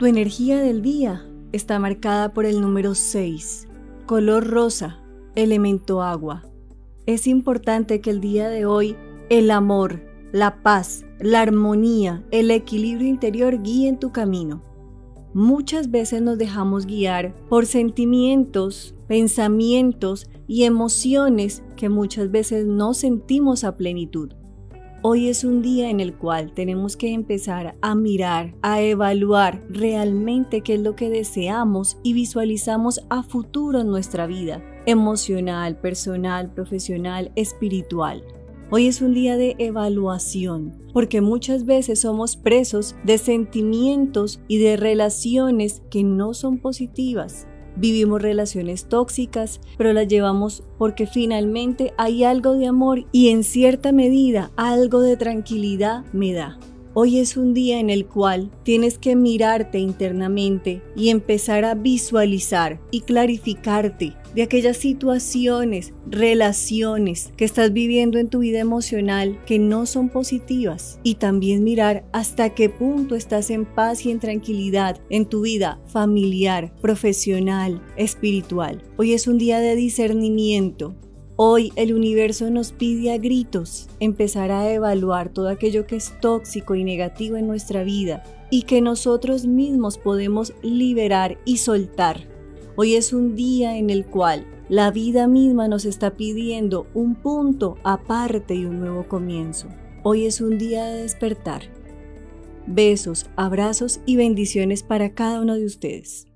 Tu energía del día está marcada por el número 6, color rosa, elemento agua. Es importante que el día de hoy el amor, la paz, la armonía, el equilibrio interior guíen tu camino. Muchas veces nos dejamos guiar por sentimientos, pensamientos y emociones que muchas veces no sentimos a plenitud. Hoy es un día en el cual tenemos que empezar a mirar, a evaluar realmente qué es lo que deseamos y visualizamos a futuro en nuestra vida, emocional, personal, profesional, espiritual. Hoy es un día de evaluación, porque muchas veces somos presos de sentimientos y de relaciones que no son positivas. Vivimos relaciones tóxicas, pero las llevamos porque finalmente hay algo de amor y en cierta medida algo de tranquilidad me da. Hoy es un día en el cual tienes que mirarte internamente y empezar a visualizar y clarificarte de aquellas situaciones, relaciones que estás viviendo en tu vida emocional que no son positivas y también mirar hasta qué punto estás en paz y en tranquilidad en tu vida familiar, profesional, espiritual. Hoy es un día de discernimiento Hoy el universo nos pide a gritos empezar a evaluar todo aquello que es tóxico y negativo en nuestra vida y que nosotros mismos podemos liberar y soltar. Hoy es un día en el cual la vida misma nos está pidiendo un punto aparte y un nuevo comienzo. Hoy es un día de despertar. Besos, abrazos y bendiciones para cada uno de ustedes.